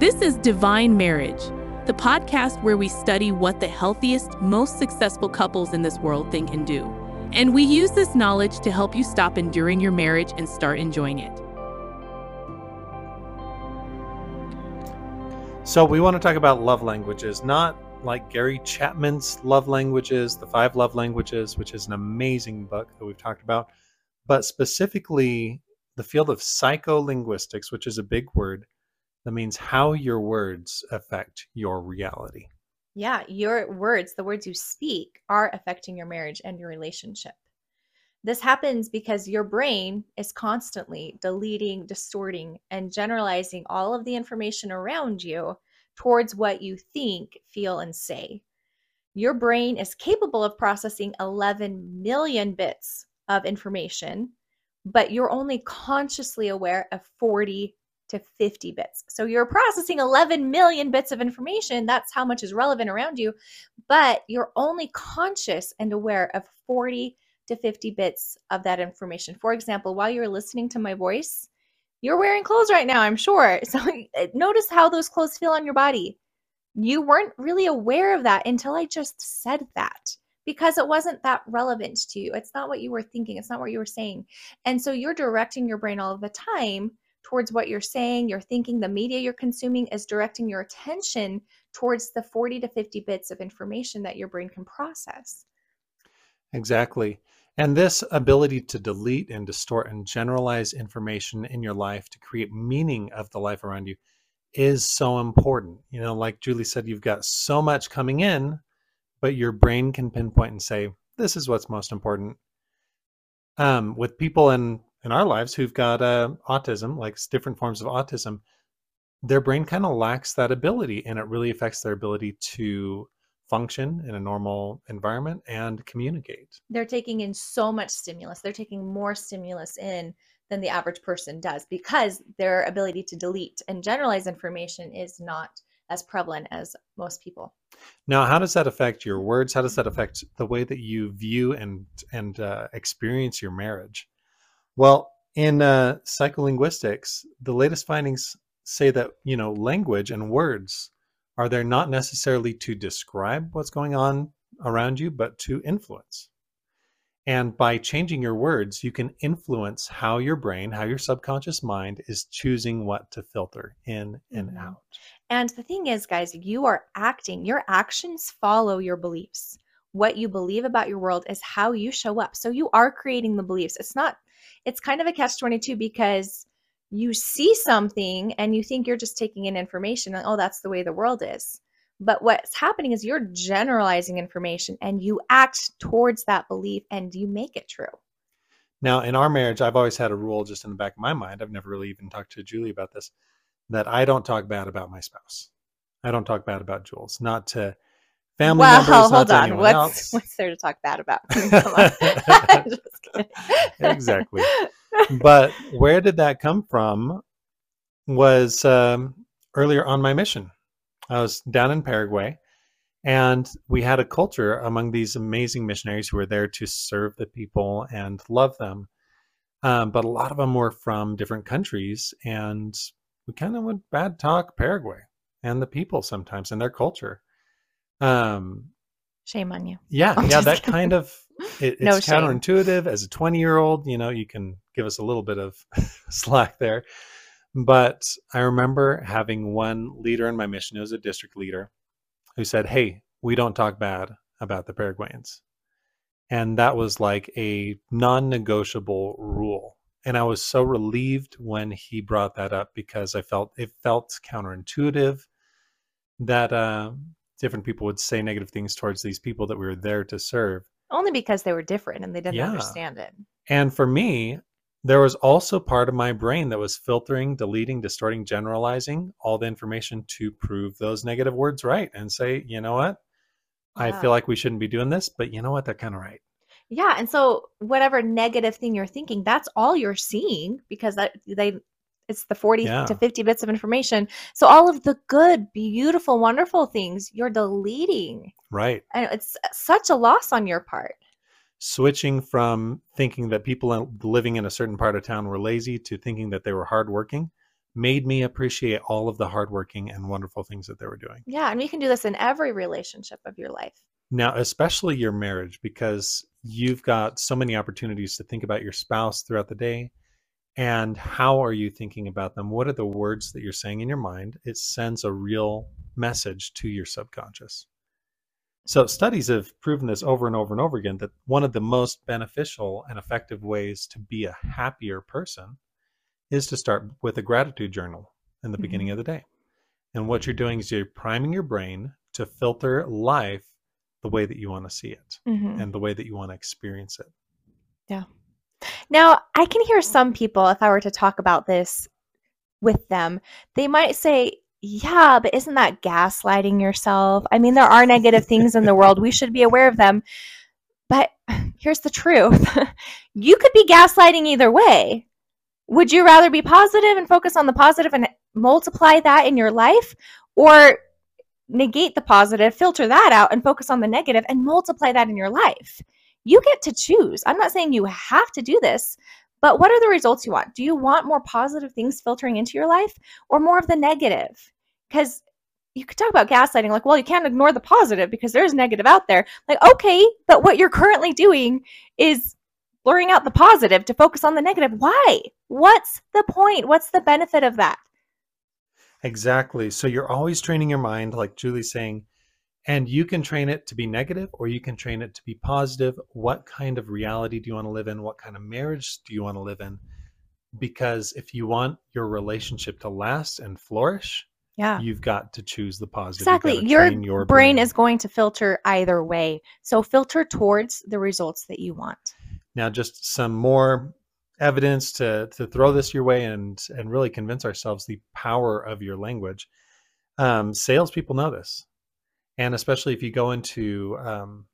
This is Divine Marriage, the podcast where we study what the healthiest, most successful couples in this world think and do. And we use this knowledge to help you stop enduring your marriage and start enjoying it. So, we want to talk about love languages, not like Gary Chapman's Love Languages, The Five Love Languages, which is an amazing book that we've talked about, but specifically the field of psycholinguistics, which is a big word that means how your words affect your reality. Yeah, your words, the words you speak, are affecting your marriage and your relationship. This happens because your brain is constantly deleting, distorting, and generalizing all of the information around you towards what you think, feel, and say. Your brain is capable of processing 11 million bits of information, but you're only consciously aware of 40 to 50 bits. So you're processing 11 million bits of information. That's how much is relevant around you, but you're only conscious and aware of 40 to 50 bits of that information. For example, while you're listening to my voice, you're wearing clothes right now, I'm sure. So eh, notice how those clothes feel on your body. You weren't really aware of that until I just said that because it wasn't that relevant to you. It's not what you were thinking, it's not what you were saying. And so you're directing your brain all of the time towards what you're saying, you're thinking, the media you're consuming is directing your attention towards the 40 to 50 bits of information that your brain can process. Exactly. And this ability to delete and distort and generalize information in your life to create meaning of the life around you is so important. You know, like Julie said, you've got so much coming in, but your brain can pinpoint and say, this is what's most important. Um, with people in in our lives who've got uh, autism, like different forms of autism, their brain kind of lacks that ability, and it really affects their ability to function in a normal environment and communicate. They're taking in so much stimulus. They're taking more stimulus in than the average person does because their ability to delete and generalize information is not as prevalent as most people. Now, how does that affect your words? How does that affect the way that you view and and uh, experience your marriage? Well, in uh, psycholinguistics, the latest findings say that you know language and words are there not necessarily to describe what's going on around you, but to influence. And by changing your words, you can influence how your brain, how your subconscious mind is choosing what to filter in and mm-hmm. out. And the thing is, guys, you are acting, your actions follow your beliefs. What you believe about your world is how you show up. So you are creating the beliefs. It's not, it's kind of a catch 22 because you see something and you think you're just taking in information and oh that's the way the world is. But what's happening is you're generalizing information and you act towards that belief and you make it true. Now in our marriage i've always had a rule just in the back of my mind i've never really even talked to julie about this that i don't talk bad about my spouse. I don't talk bad about jules not to family well, members hold on what's, else. what's there to talk bad about exactly but where did that come from was um, earlier on my mission. I was down in Paraguay and we had a culture among these amazing missionaries who were there to serve the people and love them. Um, but a lot of them were from different countries, and we kind of would bad talk Paraguay and the people sometimes and their culture. Um, Shame on you. Yeah, I'm yeah, that kidding. kind of it, it's no counterintuitive. As a 20 year old, you know, you can give us a little bit of slack there. But I remember having one leader in my mission, who was a district leader, who said, Hey, we don't talk bad about the Paraguayans. And that was like a non negotiable rule. And I was so relieved when he brought that up because I felt it felt counterintuitive that uh, different people would say negative things towards these people that we were there to serve. Only because they were different and they didn't yeah. understand it. And for me, there was also part of my brain that was filtering, deleting, distorting, generalizing all the information to prove those negative words right and say, you know what? Yeah. I feel like we shouldn't be doing this, but you know what? They're kind of right. Yeah, and so whatever negative thing you're thinking, that's all you're seeing because that they it's the 40 yeah. to 50 bits of information. So all of the good, beautiful, wonderful things you're deleting. Right. And it's such a loss on your part. Switching from thinking that people living in a certain part of town were lazy to thinking that they were hardworking made me appreciate all of the hardworking and wonderful things that they were doing. Yeah, and you can do this in every relationship of your life. Now, especially your marriage, because you've got so many opportunities to think about your spouse throughout the day. And how are you thinking about them? What are the words that you're saying in your mind? It sends a real message to your subconscious. So, studies have proven this over and over and over again that one of the most beneficial and effective ways to be a happier person is to start with a gratitude journal in the mm-hmm. beginning of the day. And what you're doing is you're priming your brain to filter life the way that you want to see it mm-hmm. and the way that you want to experience it. Yeah. Now, I can hear some people, if I were to talk about this with them, they might say, yeah, but isn't that gaslighting yourself? I mean, there are negative things in the world. We should be aware of them. But here's the truth you could be gaslighting either way. Would you rather be positive and focus on the positive and multiply that in your life? Or negate the positive, filter that out, and focus on the negative and multiply that in your life? You get to choose. I'm not saying you have to do this, but what are the results you want? Do you want more positive things filtering into your life or more of the negative? Because you could talk about gaslighting, like, well, you can't ignore the positive because there's negative out there. Like, okay, but what you're currently doing is blurring out the positive to focus on the negative. Why? What's the point? What's the benefit of that? Exactly. So you're always training your mind, like Julie's saying, and you can train it to be negative or you can train it to be positive. What kind of reality do you want to live in? What kind of marriage do you want to live in? Because if you want your relationship to last and flourish, yeah. You've got to choose the positive. Exactly. Your, your brain, brain is going to filter either way. So filter towards the results that you want. Now, just some more evidence to to throw this your way and and really convince ourselves the power of your language. Um, salespeople know this, and especially if you go into um,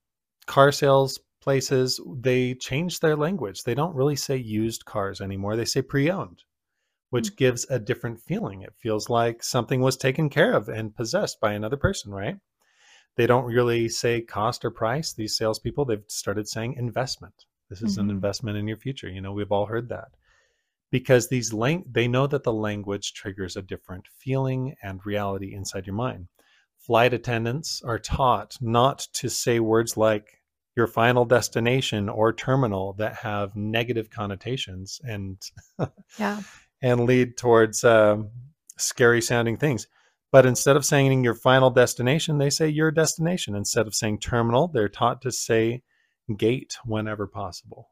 car sales places, they change their language. They don't really say used cars anymore. They say pre-owned, which mm-hmm. gives a different feeling. It feels like something was taken care of and possessed by another person, right? They don't really say cost or price. These salespeople, they've started saying investment this is mm-hmm. an investment in your future. You know, we've all heard that. Because these lang- they know that the language triggers a different feeling and reality inside your mind. Flight attendants are taught not to say words like your final destination or terminal that have negative connotations and yeah. and lead towards um, scary sounding things. But instead of saying your final destination, they say your destination. Instead of saying terminal, they're taught to say gate whenever possible.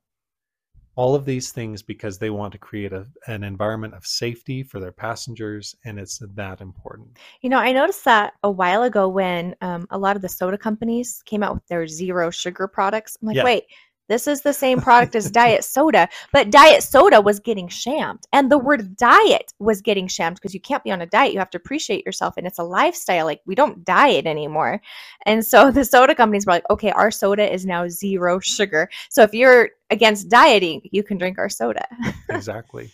All of these things because they want to create a, an environment of safety for their passengers, and it's that important. You know, I noticed that a while ago when um, a lot of the soda companies came out with their zero sugar products. I'm like, yeah. wait, this is the same product as diet soda, but diet soda was getting shamed. And the word diet was getting shamed because you can't be on a diet. You have to appreciate yourself and it's a lifestyle. Like we don't diet anymore. And so the soda companies were like, okay, our soda is now zero sugar. So if you're against dieting, you can drink our soda. exactly.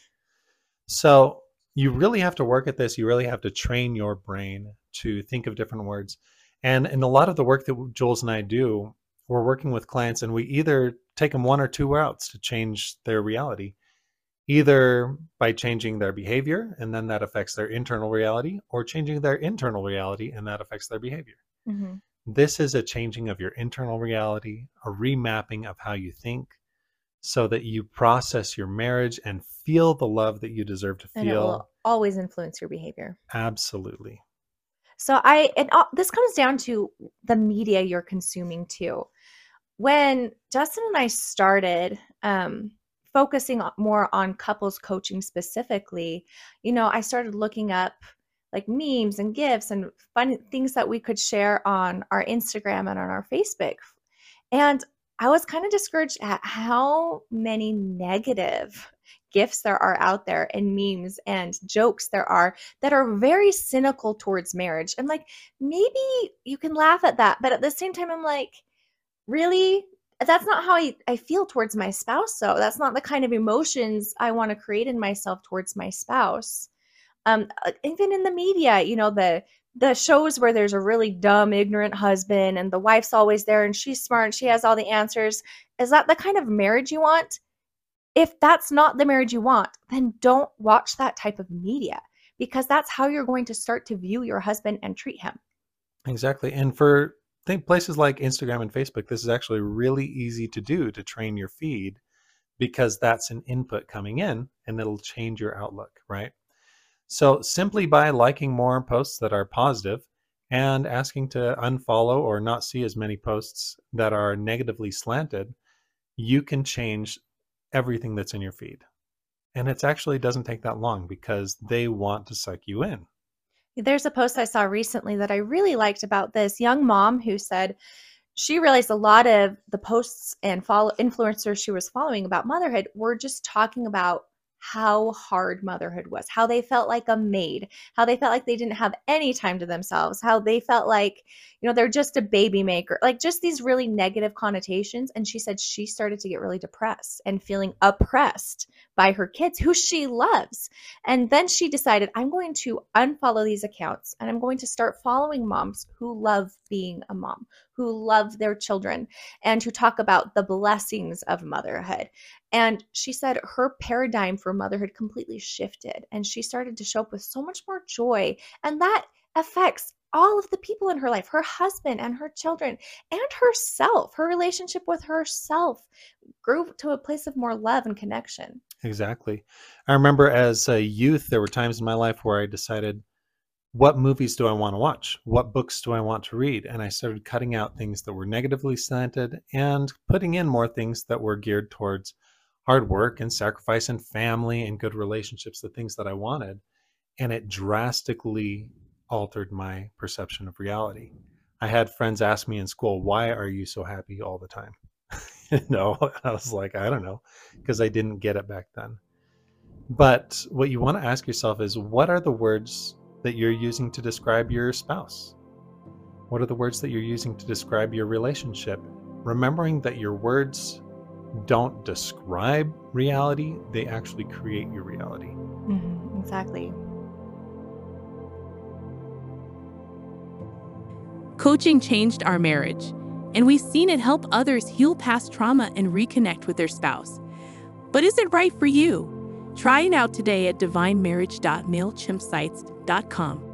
So you really have to work at this. You really have to train your brain to think of different words. And in a lot of the work that Jules and I do, we're working with clients and we either take them one or two routes to change their reality either by changing their behavior and then that affects their internal reality or changing their internal reality and that affects their behavior. Mm-hmm. this is a changing of your internal reality a remapping of how you think so that you process your marriage and feel the love that you deserve to feel and it will always influence your behavior. Absolutely. So i and all, this comes down to the media you're consuming too when Justin and I started um, focusing more on couples coaching specifically, you know, I started looking up like memes and gifs and fun things that we could share on our Instagram and on our Facebook. And I was kind of discouraged at how many negative gifs there are out there and memes and jokes there are that are very cynical towards marriage. And like maybe you can laugh at that, but at the same time I'm like really that's not how I, I feel towards my spouse so that's not the kind of emotions i want to create in myself towards my spouse um uh, even in the media you know the the shows where there's a really dumb ignorant husband and the wife's always there and she's smart and she has all the answers is that the kind of marriage you want if that's not the marriage you want then don't watch that type of media because that's how you're going to start to view your husband and treat him. Exactly. And for think places like Instagram and Facebook, this is actually really easy to do to train your feed because that's an input coming in and it'll change your outlook, right? So simply by liking more posts that are positive and asking to unfollow or not see as many posts that are negatively slanted, you can change everything that's in your feed. And it actually doesn't take that long because they want to suck you in. There's a post I saw recently that I really liked about this young mom who said she realized a lot of the posts and follow influencers she was following about motherhood were just talking about how hard motherhood was, how they felt like a maid, how they felt like they didn't have any time to themselves, how they felt like, you know, they're just a baby maker, like just these really negative connotations. And she said she started to get really depressed and feeling oppressed by her kids, who she loves. And then she decided, I'm going to unfollow these accounts and I'm going to start following moms who love being a mom, who love their children, and who talk about the blessings of motherhood. And she said her paradigm for motherhood completely shifted and she started to show up with so much more joy. And that affects all of the people in her life her husband and her children and herself. Her relationship with herself grew to a place of more love and connection. Exactly. I remember as a youth there were times in my life where i decided what movies do i want to watch? What books do i want to read? And i started cutting out things that were negatively slanted and putting in more things that were geared towards hard work and sacrifice and family and good relationships the things that i wanted and it drastically altered my perception of reality. I had friends ask me in school, "Why are you so happy all the time?" no, I was like, I don't know, because I didn't get it back then. But what you want to ask yourself is, what are the words that you're using to describe your spouse? What are the words that you're using to describe your relationship? Remembering that your words don't describe reality, they actually create your reality. Mm-hmm, exactly. Coaching changed our marriage, and we've seen it help others heal past trauma and reconnect with their spouse. But is it right for you? Try it out today at divinemarriage.mailchimpsites.com.